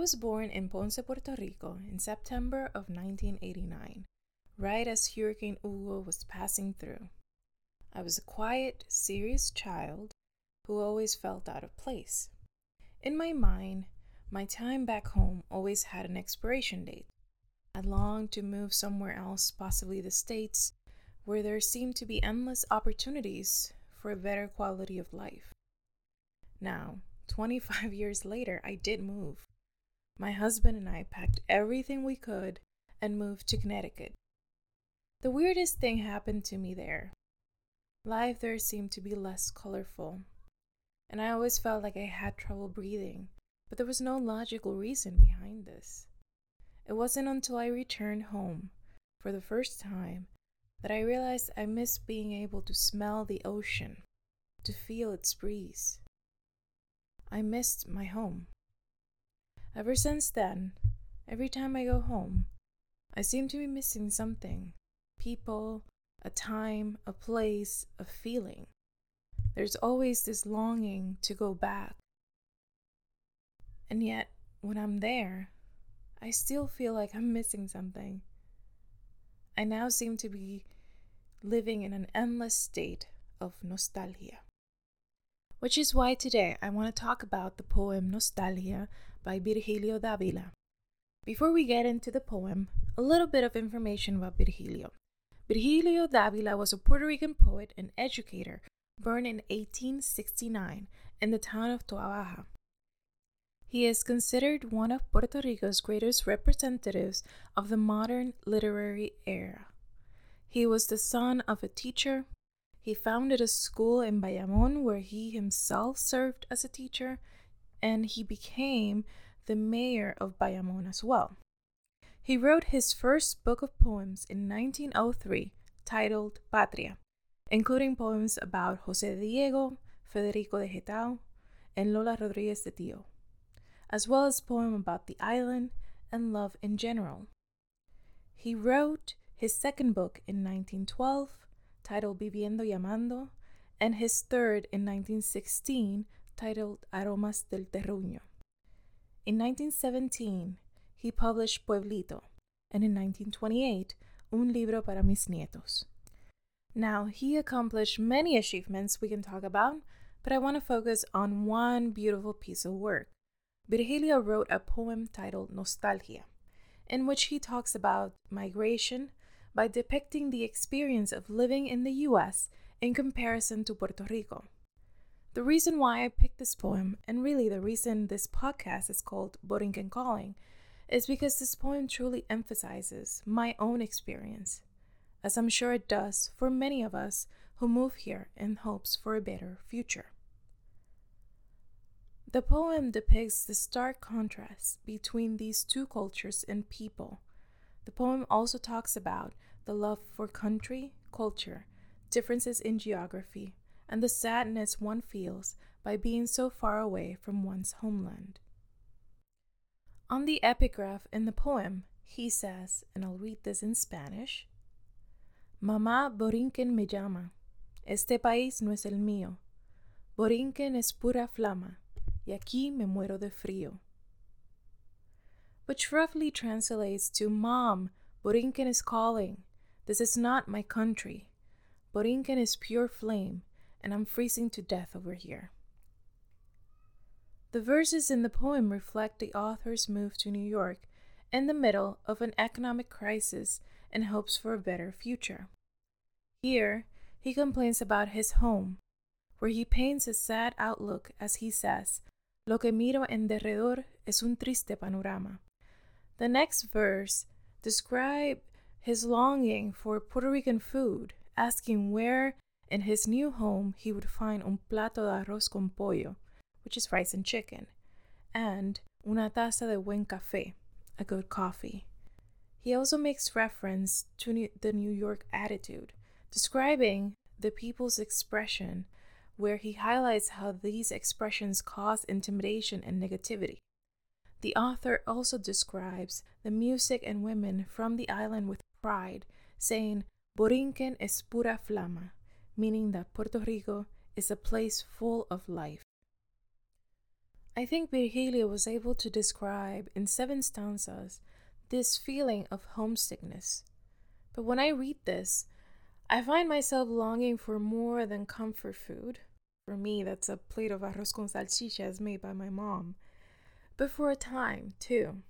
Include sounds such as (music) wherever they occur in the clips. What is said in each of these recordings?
was born in Ponce, Puerto Rico in September of 1989, right as Hurricane Hugo was passing through. I was a quiet, serious child who always felt out of place. In my mind, my time back home always had an expiration date. I longed to move somewhere else, possibly the States, where there seemed to be endless opportunities for a better quality of life. Now, 25 years later, I did move. My husband and I packed everything we could and moved to Connecticut. The weirdest thing happened to me there. Life there seemed to be less colorful, and I always felt like I had trouble breathing, but there was no logical reason behind this. It wasn't until I returned home for the first time that I realized I missed being able to smell the ocean, to feel its breeze. I missed my home. Ever since then, every time I go home, I seem to be missing something people, a time, a place, a feeling. There's always this longing to go back. And yet, when I'm there, I still feel like I'm missing something. I now seem to be living in an endless state of nostalgia. Which is why today I want to talk about the poem Nostalgia by Virgilio Davila. Before we get into the poem, a little bit of information about Virgilio. Virgilio Davila was a Puerto Rican poet and educator born in 1869 in the town of Toa Baja. He is considered one of Puerto Rico's greatest representatives of the modern literary era. He was the son of a teacher. He founded a school in Bayamon where he himself served as a teacher, and he became the mayor of Bayamon as well. He wrote his first book of poems in 1903 titled Patria, including poems about José de Diego, Federico Degetau, and Lola Rodriguez de Tio as well as poems about the island and love in general. He wrote his second book in 1912, titled Viviendo y Amando, and his third in 1916, titled Aromas del Terruño. In 1917, he published Pueblito, and in 1928, Un libro para mis nietos. Now, he accomplished many achievements we can talk about, but I want to focus on one beautiful piece of work Virgilio wrote a poem titled Nostalgia, in which he talks about migration by depicting the experience of living in the US in comparison to Puerto Rico. The reason why I picked this poem, and really the reason this podcast is called Borinquen Calling, is because this poem truly emphasizes my own experience, as I'm sure it does for many of us who move here in hopes for a better future. The poem depicts the stark contrast between these two cultures and people. The poem also talks about the love for country, culture, differences in geography, and the sadness one feels by being so far away from one's homeland. On the epigraph in the poem, he says, and I'll read this in Spanish Mamá Borinquen me llama. Este país no es el mío. Borinquen es pura flama y aquí me muero de frío. Which roughly translates to Mom, Borinquen is calling. This is not my country. Borinquen is pure flame, and I'm freezing to death over here. The verses in the poem reflect the author's move to New York in the middle of an economic crisis and hopes for a better future. Here, he complains about his home, where he paints a sad outlook as he says, Lo que miro en derredor es un triste panorama. The next verse describes his longing for Puerto Rican food, asking where in his new home he would find un plato de arroz con pollo, which is rice and chicken, and una taza de buen café, a good coffee. He also makes reference to the New York attitude, describing the people's expression where he highlights how these expressions cause intimidation and negativity. The author also describes the music and women from the island with pride, saying, Borinquen es pura flama, meaning that Puerto Rico is a place full of life. I think Virgilio was able to describe in seven stanzas this feeling of homesickness. But when I read this, I find myself longing for more than comfort food. For me, that's a plate of arroz con salchichas made by my mom. But for a time, too.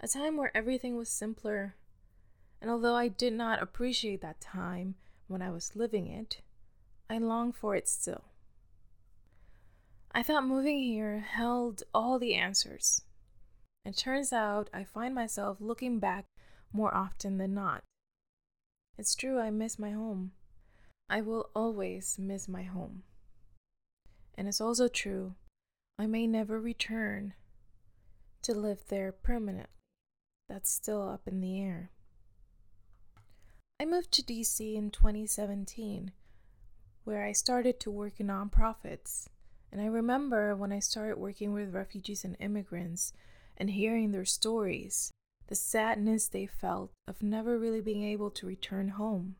A time where everything was simpler. And although I did not appreciate that time when I was living it, I long for it still. I thought moving here held all the answers. It turns out I find myself looking back more often than not. It's true, I miss my home. I will always miss my home. And it's also true, I may never return to live there permanently. That's still up in the air. I moved to DC in 2017, where I started to work in nonprofits and I remember when I started working with refugees and immigrants and hearing their stories, the sadness they felt of never really being able to return home.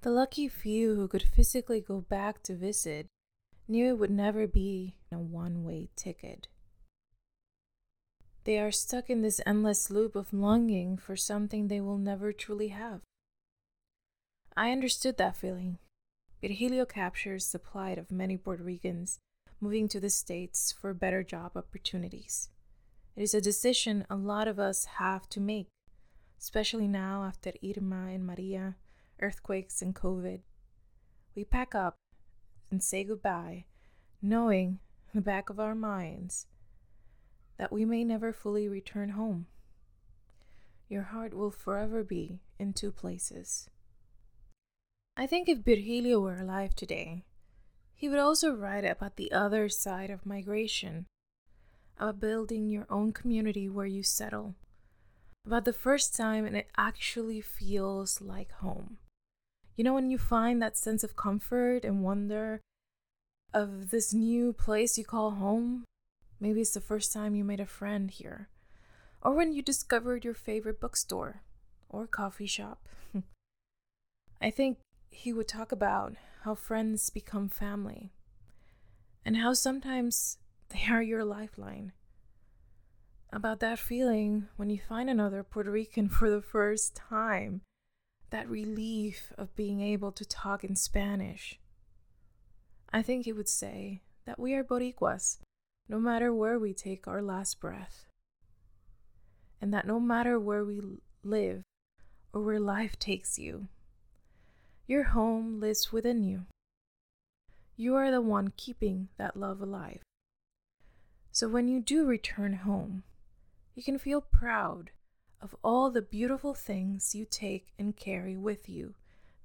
The lucky few who could physically go back to visit knew it would never be a one way ticket. They are stuck in this endless loop of longing for something they will never truly have. I understood that feeling Virgilio captures the plight of many Puerto Ricans moving to the States for better job opportunities. It is a decision a lot of us have to make, especially now after Irma and Maria, earthquakes, and COVID. We pack up and say goodbye, knowing in the back of our minds that we may never fully return home. Your heart will forever be in two places I think if Virgilio were alive today, he would also write about the other side of migration, about building your own community where you settle, about the first time and it actually feels like home. You know, when you find that sense of comfort and wonder of this new place you call home, maybe it's the first time you made a friend here, or when you discovered your favorite bookstore or coffee shop. (laughs) I think he would talk about how friends become family and how sometimes they are your lifeline. About that feeling when you find another Puerto Rican (laughs) for the first time, that relief of being able to talk in Spanish. I think he would say that we are Boricuas no matter where we take our last breath, and that no matter where we live or where life takes you, your home lives within you. You are the one keeping that love alive. So when you do return home, you can feel proud of all the beautiful things you take and carry with you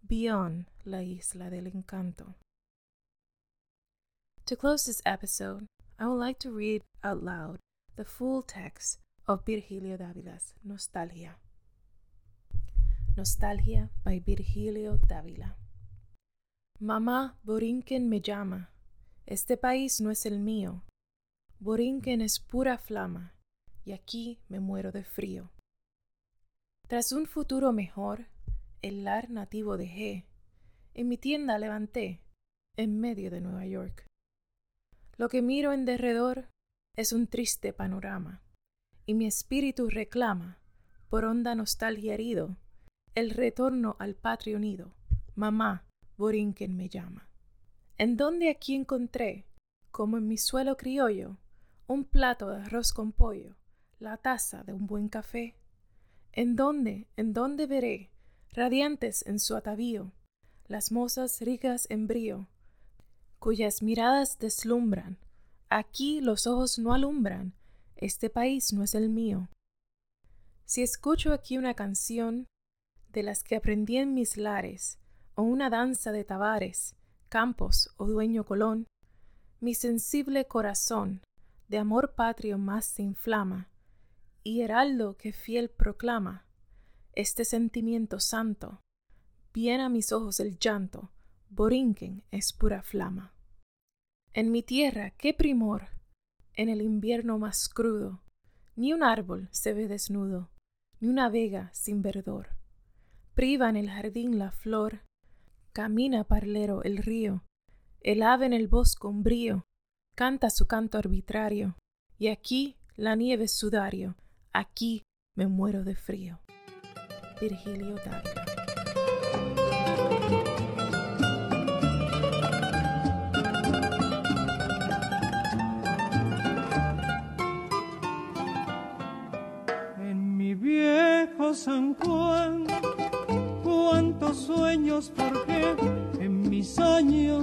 beyond La Isla del Encanto. To close this episode, I would like to read out loud the full text of Virgilio Dávila's Nostalgia. Nostalgia by Virgilio Dávila. Mamá, Borinquen me llama. Este país no es el mío. Borinquen es pura flama, y aquí me muero de frío. Tras un futuro mejor, el lar nativo dejé, en mi tienda levanté, en medio de Nueva York. Lo que miro en derredor es un triste panorama, y mi espíritu reclama, por honda nostalgia herido, el retorno al patrio nido. Mamá, Borinquen me llama. ¿En dónde aquí encontré, como en mi suelo criollo, un plato de arroz con pollo, la taza de un buen café? ¿En dónde, en dónde veré, radiantes en su atavío, las mozas ricas en brío, cuyas miradas deslumbran? Aquí los ojos no alumbran, este país no es el mío. Si escucho aquí una canción, de las que aprendí en mis lares, o una danza de tabares, campos o dueño colón, mi sensible corazón de amor patrio más se inflama, y heraldo que fiel proclama este sentimiento santo, bien a mis ojos el llanto, Borinquen es pura flama. En mi tierra, qué primor, en el invierno más crudo, ni un árbol se ve desnudo, ni una vega sin verdor priva en el jardín la flor, camina parlero el río, el ave en el bosque umbrío, canta su canto arbitrario, y aquí la nieve es sudario, aquí me muero de frío. Virgilio Dávila. San Juan, cuántos sueños porque en mis años